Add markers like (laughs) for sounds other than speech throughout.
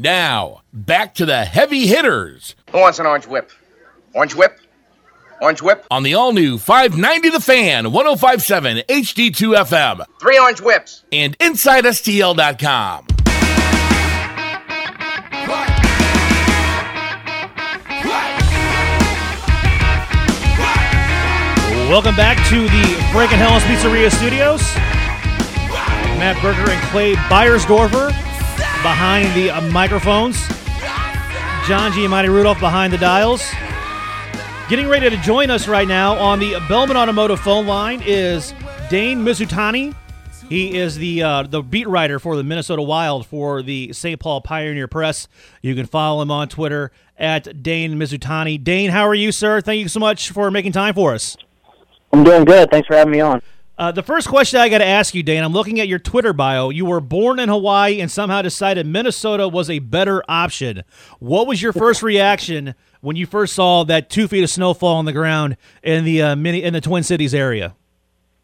Now, back to the heavy hitters Who wants an orange whip? Orange whip? Orange whip? on the all new 590 The Fan, 1057 HD2 FM, Three orange whips. and InsideSTL.com. Welcome back to the Breaking Hell's Pizzeria Studios. Matt Berger and Clay Beyersdorfer behind the uh, microphones. John G. Giamatti Rudolph behind the dials. Getting ready to join us right now on the Bellman Automotive phone line is Dane Mizutani. He is the uh, the beat writer for the Minnesota Wild for the St. Paul Pioneer Press. You can follow him on Twitter at Dane Mizutani. Dane, how are you, sir? Thank you so much for making time for us. I'm doing good. Thanks for having me on. Uh, the first question I got to ask you, Dane, I'm looking at your Twitter bio. You were born in Hawaii and somehow decided Minnesota was a better option. What was your first reaction when you first saw that two feet of snowfall on the ground in the uh, mini in the Twin Cities area?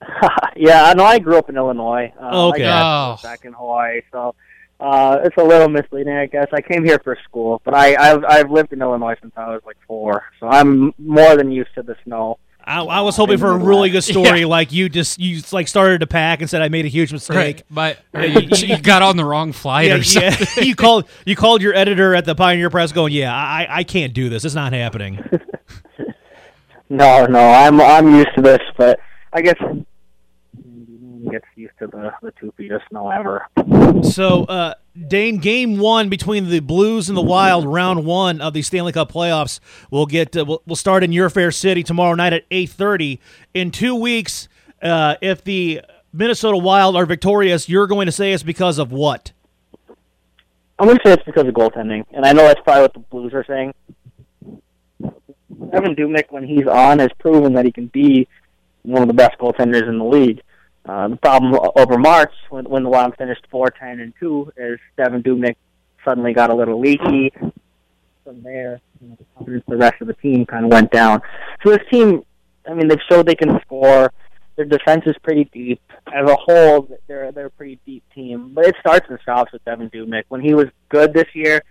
(laughs) yeah, I know. I grew up in Illinois. Uh, okay. I got Oh. back in Hawaii, so uh, it's a little misleading, I guess. I came here for school, but I, I've I've lived in Illinois since I was like four, so I'm more than used to the snow. I, I was hoping for a really good (laughs) story, like you just you like started to pack and said I made a huge mistake. Right. But you, you got on the wrong flight Yeah, or something. yeah. (laughs) you called you called your editor at the Pioneer Press, going, "Yeah, I I can't do this. It's not happening." (laughs) No, no, I'm I'm used to this, but I guess gets used to the the two feet of snow ever. So, uh, Dane, game one between the Blues and the Wild, round one of the Stanley Cup playoffs, will get uh, will will start in your fair city tomorrow night at eight thirty. In two weeks, uh, if the Minnesota Wild are victorious, you're going to say it's because of what? I'm gonna say it's because of goaltending, and I know that's probably what the Blues are saying. Evan Dubnyk, when he's on, has proven that he can be one of the best goaltenders in the league. Uh, the problem over March, when, when the Wild finished four ten and two, is Evan Dubnyk suddenly got a little leaky. From there, you know, the confidence the rest of the team kind of went down. So this team, I mean, they've showed they can score. Their defense is pretty deep. As a whole, they're they're a pretty deep team. But it starts and stops with Evan Dubnyk. When he was good this year,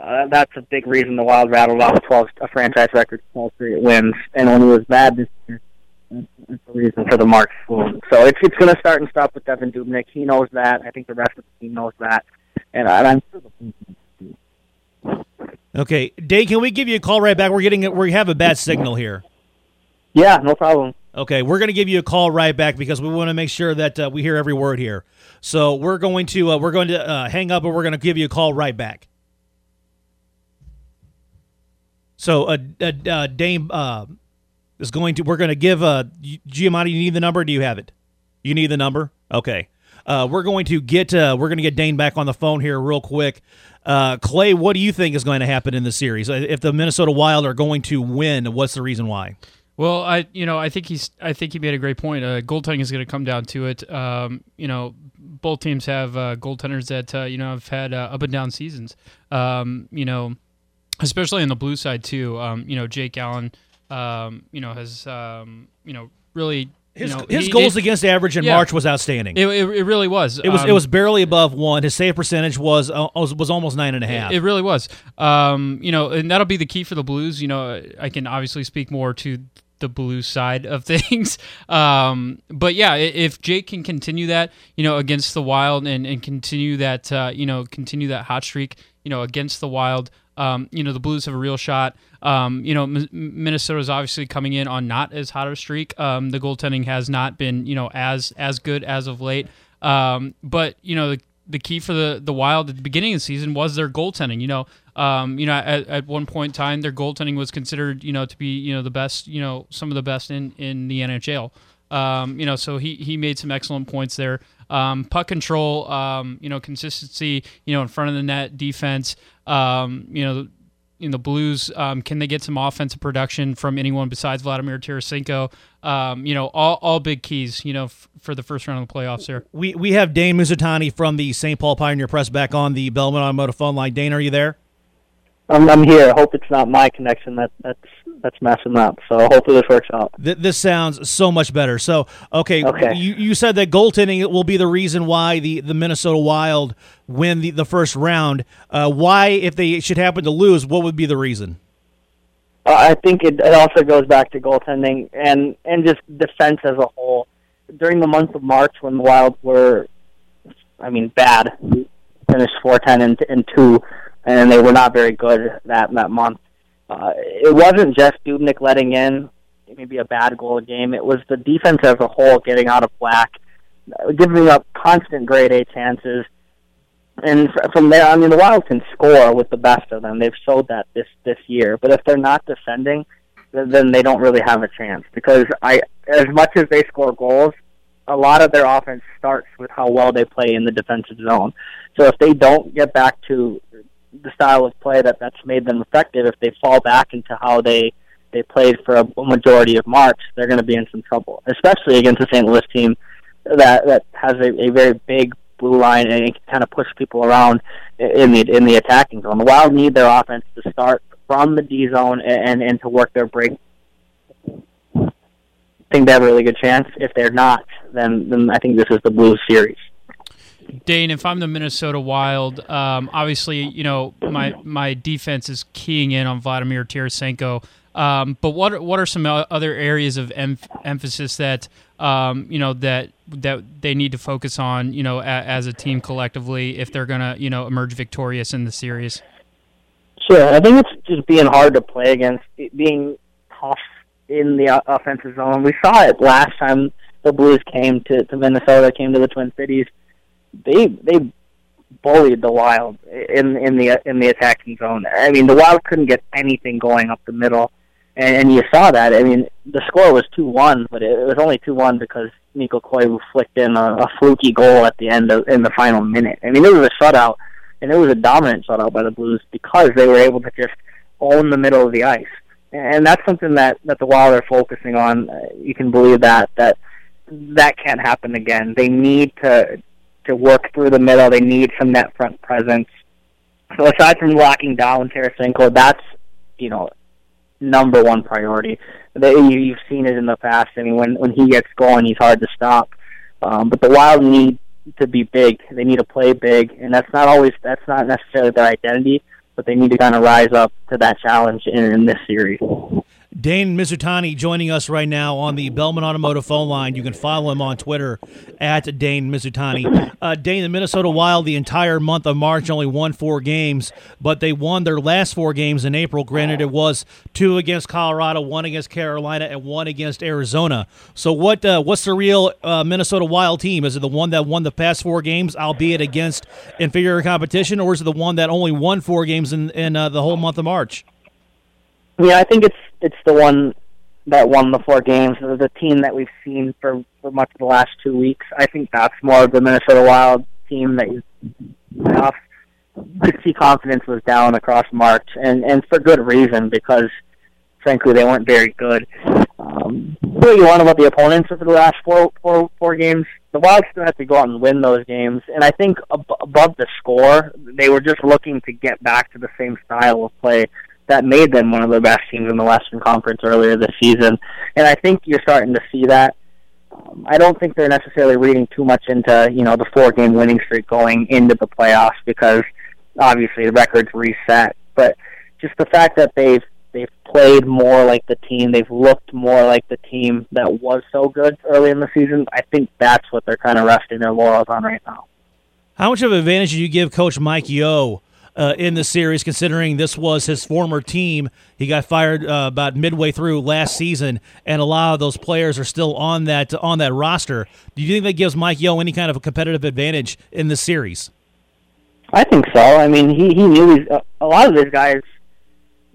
uh, that's a big reason the Wild rattled off 12, a franchise record, 12 straight wins. And when he was bad this year, the reason for the March. So it's it's going to start and stop with Devan Dubnyk. He knows that. I think the rest of the team knows that. And, I- I'm sure the Okay, Dave, can we give you a call right back? We're getting we have a bad signal here. yeah, no problem. Okay, we're going to give you a call right back because we want to make sure that uh, we hear every word here. So we're going to uh, we're going to uh, hang up and we're going to give you a call right back. So uh, uh, uh, Dame uh, is going to we're going to give uh, Giamatti. You need the number? Do you have it? You need the number? Okay. Uh, we're going to get uh, we're going to get Dane back on the phone here real quick. Uh, Clay, what do you think is going to happen in the series? Uh, If the Minnesota Wild are going to win, what's the reason why? Well, I you know I think he's I think he made a great point. Uh, goaltending is going to come down to it. Um, you know, both teams have uh, goaltenders that uh, you know have had uh, up and down seasons. Um, you know, especially on the blue side too. Um, you know, Jake Allen. Um, you know has um, you know really His, you know, his he- goals it- against average in yeah. March was outstanding. It, it, it really was. It was Um, it was barely above one. His save percentage was uh, was, was almost nine and a half. It really was. Um, you know, and that'll be the key for the Blues. You know, I can obviously speak more to the Blues side of (laughs) things. Um, but yeah, if Jake can continue that, you know, against the Wild and, and continue that, uh, you know, continue that hot streak, you know, against the Wild, um, you know, the Blues have a real shot. Um, you know, M- Minnesota's obviously coming in on not as hot a streak. Um, the goaltending has not been, you know, as as good as of late. Um, but you know, the, the key for the the Wild at the beginning of the season was their goaltending. You know, um, you know, at, at one point in time, their goaltending was considered, you know, to be, you know, the best, you know, some of the best in in the NHL. Um, you know, so he he made some excellent points there. Um, puck control, um, you know, consistency, you know, in front of the net, defense. Um, you know, in the Blues, um, can they get some offensive production from anyone besides Vladimir Tarasenko? Um, you know, all, all big keys, you know, f- for the first round of the playoffs here. we we have Dane Mizutani from the St. Paul Pioneer Press back on the Bellman Automotive phone line. Dane, are you there? I'm, I'm here. I hope it's not my connection that that's that's messing up. So hopefully this works out. Th- this sounds so much better. So okay, Okay. You, you said that goaltending will be the reason why the, the Minnesota Wild win the, the first round. Uh, why, if they should happen to lose, what would be the reason? Uh, I think it, it also goes back to goaltending and and just defense as a whole. During the month of March, when the Wild were, I mean, bad, finished four ten and, and two, and they were not very good that that month. Uh, it wasn't just Dubnyk letting in maybe a bad goal game. It was the defense as a whole getting out of whack, uh, giving up constant grade A chances. And from there, I mean, the Wild can score with the best of them. They've showed that this this year. But if they're not defending, then they don't really have a chance. Because I, as much as they score goals, a lot of their offense starts with how well they play in the defensive zone. So if they don't get back to the style of play that that's made them effective, if they fall back into how they they played for a majority of March, they're going to be in some trouble, especially against a St. Louis team that that has a, a very big blue line and can kind of push people around in the in the attacking zone. The Wild need their offense to start from the D zone and and to work their break. I think they have a really good chance. If they're not, then then I think this is the Blues series. Dane, if I'm the Minnesota Wild, um, obviously, you know my my defense is keying in on Vladimir Tarasenko. Um, but what what are some other areas of em- emphasis that um, you know that that they need to focus on, you know, a, as a team collectively if they're gonna you know emerge victorious in the series? Sure, I think it's just being hard to play against, being tough in the offensive zone. We saw it last time the Blues came to, to Minnesota, came to the Twin Cities. They they bullied the Wild in in the in the attacking zone. I mean, the Wild couldn't get anything going up the middle, and, and you saw that. I mean, the score was two one, but it, it was only two one because Mikko Koivu flicked in a, a fluky goal at the end of in the final minute. I mean, it was a shutout, and it was a dominant shutout by the Blues because they were able to just own the middle of the ice, and that's something that that the Wild are focusing on. You can believe that that that can't happen again. They need to to work through the middle. They need some net front presence. So aside from locking down Tarasenko, that's you know number one priority. They, you, you've seen it in the past. I mean, when when he gets going, he's hard to stop. Um, but the Wild need to be big. They need to play big, and that's not always that's not necessarily their identity. But they need to kind of rise up to that challenge in, in this series. Dane Mizutani joining us right now on the Bellman Automotive phone line. You can follow him on Twitter at Dane Mizutani. Uh, Dane, the Minnesota Wild, the entire month of March only won four games, but they won their last four games in April. Granted, it was two against Colorado, one against Carolina, and one against Arizona. So, what uh, what's the real uh, Minnesota Wild team? Is it the one that won the past four games, albeit against inferior competition, or is it the one that only won four games in, in uh, the whole month of March? Yeah, I think it's it's the one that won the four games. The team that we've seen for for much of the last two weeks. I think that's more of the Minnesota Wild team that you. Could see confidence was down across March, and and for good reason because frankly they weren't very good. Um, what you want about the opponents for the last four four four games? The Wild still have to go out and win those games, and I think ab- above the score, they were just looking to get back to the same style of play that made them one of the best teams in the Western Conference earlier this season. And I think you're starting to see that. Um, I don't think they're necessarily reading too much into you know the four game winning streak going into the playoffs because obviously the record's reset. But just the fact that they've they've played more like the team, they've looked more like the team that was so good early in the season. I think that's what they're kind of resting their laurels on right now. How much of an advantage do you give Coach Mike Yeo uh, in the series, considering this was his former team? He got fired uh, about midway through last season, and a lot of those players are still on that on that roster. Do you think that gives Mike Yeo any kind of a competitive advantage in the series? I think so. I mean, he he knew he's, uh, a lot of these guys.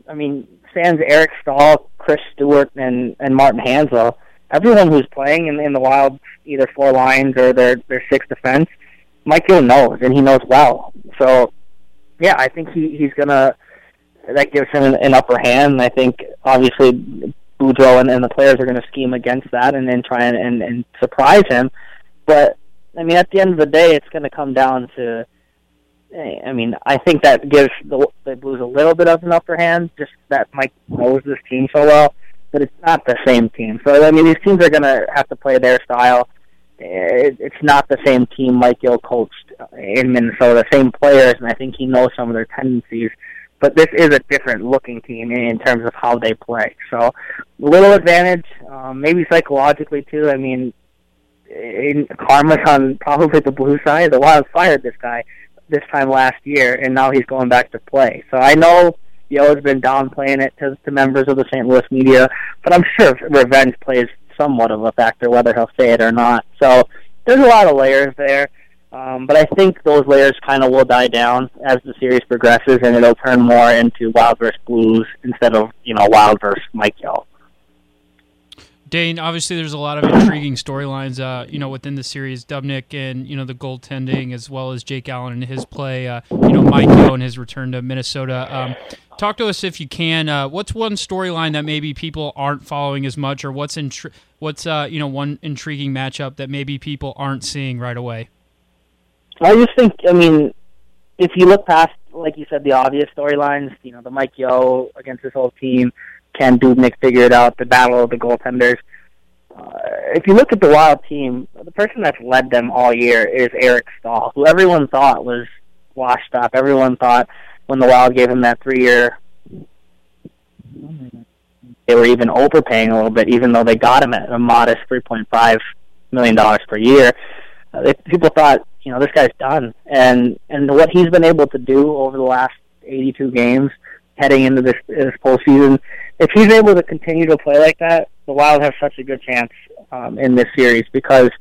I mean, sans Eric Staal, Chris Stewart, and and Martin Hanzal. Everyone who's playing in, in the Wild, either four lines or their their sixth defense, Mike Gill knows, and he knows well. So, yeah, I think he he's gonna. That gives him an, an upper hand. And I think obviously Boudreaux and, and the players are going to scheme against that and then try and, and and surprise him. But I mean, at the end of the day, it's going to come down to eh, I mean, I think that gives the, the Blues a little bit of an upper hand, just that Mike knows this team so well, but it's not the same team. So, I mean, these teams are going to have to play their style. It, it's not the same team Mike Yeo coached in Minnesota, the same players, and I think he knows some of their tendencies. But this is a different looking team in terms of how they play. So, a little advantage, um, maybe psychologically too. I mean, in karma's on probably the blue side. The Wild fired this guy this time last year, and now he's going back to play. So I know Yeo has been downplaying it to, to members of the St. Louis media, but I'm sure revenge plays somewhat of a factor, whether he'll say it or not. So there's a lot of layers there. Um, but I think those layers kind of will die down as the series progresses, and it'll turn more into Wild versus Blues instead of you know Wild versus Mike Yeo. Dane, obviously, there's a lot of intriguing storylines, uh, you know, within the series. Dubnyk and you know the goaltending, as well as Jake Allen and his play. Uh, you know, Mike Yeo and his return to Minnesota. Um, talk to us if you can. Uh, what's one storyline that maybe people aren't following as much, or what's intri- what's uh, you know one intriguing matchup that maybe people aren't seeing right away? I just think, I mean, if you look past, like you said, the obvious storylines, you know, the Mike Yeo against this whole team can Dubnyk figure it out? The battle of the goaltenders. Uh, if you look at the Wild team, the person that's led them all year is Eric Staal, who everyone thought was washed up. Everyone thought when the Wild gave him that three-year, they were even overpaying a little bit, even though they got him at a modest three point five million dollars per year. Uh, they, people thought, you know, this guy's done, and and what he's been able to do over the last 82 games, heading into this this postseason, if he's able to continue to play like that, the Wild have such a good chance um, in this series because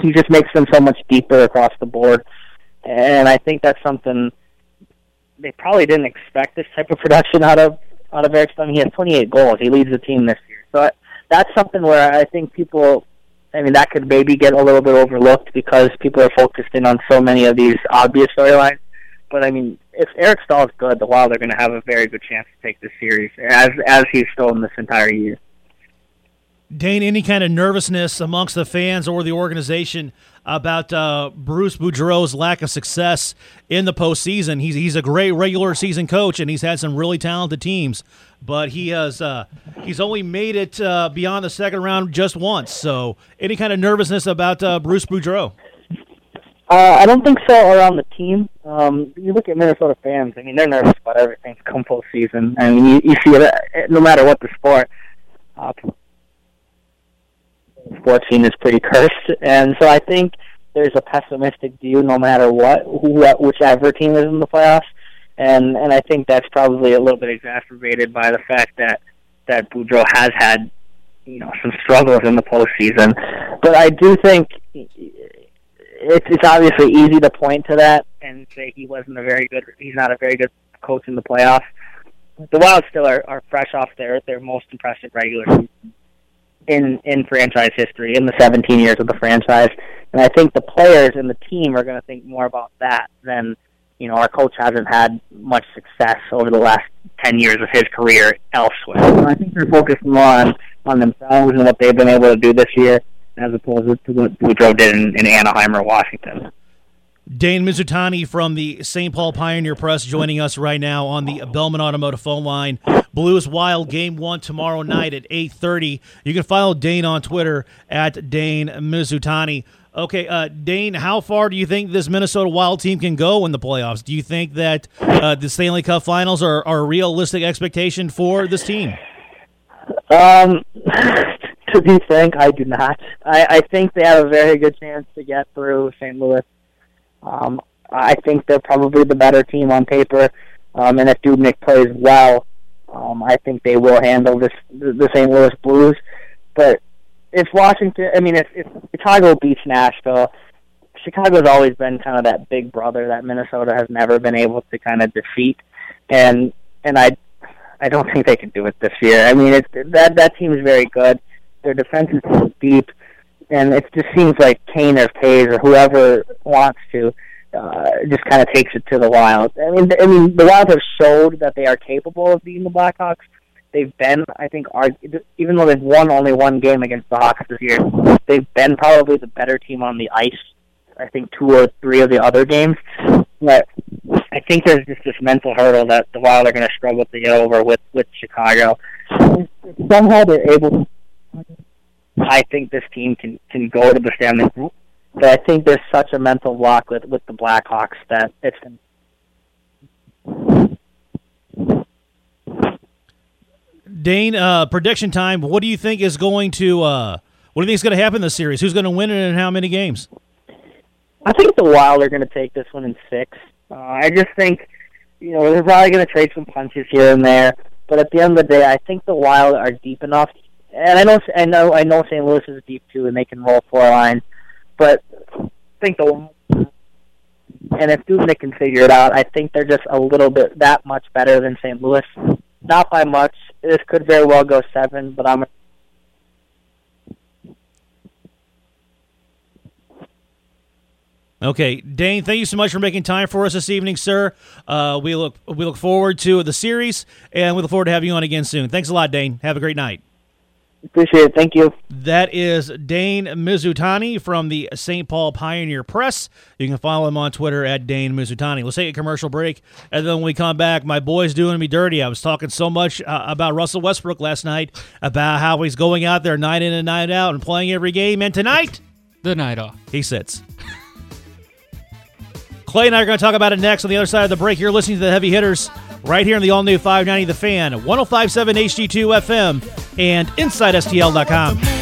he just makes them so much deeper across the board. And I think that's something they probably didn't expect this type of production out of out of Eric Staal. He has 28 goals. He leads the team this year. So that's something where I think people. I mean, that could maybe get a little bit overlooked because people are focused in on so many of these obvious storylines. But I mean, if Eric Staal is good, the Wild are going to have a very good chance to take this series, as as he's shown this entire year. Dane, any kind of nervousness amongst the fans or the organization about uh, Bruce Boudreau's lack of success in the postseason? He's he's a great regular season coach, and he's had some really talented teams, but he has uh, he's only made it uh, beyond the second round just once. So, any kind of nervousness about uh, Bruce Boudreau? Uh, I don't think so around the team. Um, you look at Minnesota fans. I mean, they're nervous about everything come postseason. I mean, you, you see it no matter what the sport. Uh, sports scene is pretty cursed, and so I think there's a pessimistic view no matter what, who, whichever team is in the playoffs, and and I think that's probably a little bit exacerbated by the fact that that Boudreau has had you know some struggles in the postseason, but I do think it's it's obviously easy to point to that and say he wasn't a very good he's not a very good coach in the playoffs. The Wild still are, are fresh off their their most impressive regular season in in franchise history in the 17 years of the franchise, and I think the players and the team are going to think more about that than you know our coach hasn't had much success over the last 10 years of his career elsewhere. So I think they're focused more on on themselves and what they've been able to do this year as opposed to what Boudreau did in, in Anaheim or Washington. Dane Mizutani from the St. Paul Pioneer Press joining us right now on the Bellman Automotive phone line. Blues Wild game one tomorrow night at 8.30. You can follow Dane on Twitter at Dane Mizutani. Okay, uh, Dane, how far do you think this Minnesota Wild team can go in the playoffs? Do you think that uh, the Stanley Cup Finals are, are a realistic expectation for this team? Um, to be frank, I do not. I, I think they have a very good chance to get through St. Louis. Um, I think they're probably the better team on paper, um, and if Dubnyk plays well, um, I think they will handle this the St. Louis Blues. But if Washington, I mean, if, if Chicago beats Nashville, Chicago's always been kind of that big brother that Minnesota has never been able to kind of defeat, and and I I don't think they can do it this year. I mean, it's that that team is very good. Their defense is deep, and it just seems like Kane or Toews or whoever wants to uh, just kind of takes it to the Wild. I mean, I mean, the Wild have showed that they are capable of beating the Blackhawks. They've been, I think, even though they've won only one game against the Hawks this year, they've been probably the better team on the ice. I think two or three of the other games, but I think there's just this mental hurdle that the Wild are going to struggle to get over with with Chicago. Somehow they're able. I think this team can can go to the Stanley but I think there's such a mental block with with the Blackhawks that it's. Dane, uh, prediction time. What do you think is going to uh, what do you think is going to happen in this series? Who's going to win it and how many games? I think the Wild are going to take this one in six. Uh, I just think, you know, they're probably going to trade some punches here and there, but at the end of the day, I think the Wild are deep enough. And I know, I know, I know, St. Louis is deep too, and they can roll four line, but I think the and if Dubnyk can figure it out, I think they're just a little bit that much better than St. Louis. Not by much. This could very well go seven, but I'm Okay, Dane, thank you so much for making time for us this evening, sir. Uh, we look we look forward to the series, and we look forward to having you on again soon. Thanks a lot, Dane. Have a great night. Appreciate it. Thank you. That is Dane Mizutani from the St. Paul Pioneer Press. You can follow him on Twitter at Dane Mizutani. Let's take a commercial break, and then when we come back, my boy's doing me dirty. I was talking so much uh, about Russell Westbrook last night, about how he's going out there night in and night out and playing every game, and tonight, the night off. He sits. Clay and I are going to talk about it next on the other side of the break. You're listening to the Heavy Hitters right here in the all new 590 The Fan, 1057 HD2 FM, and InsideSTL.com.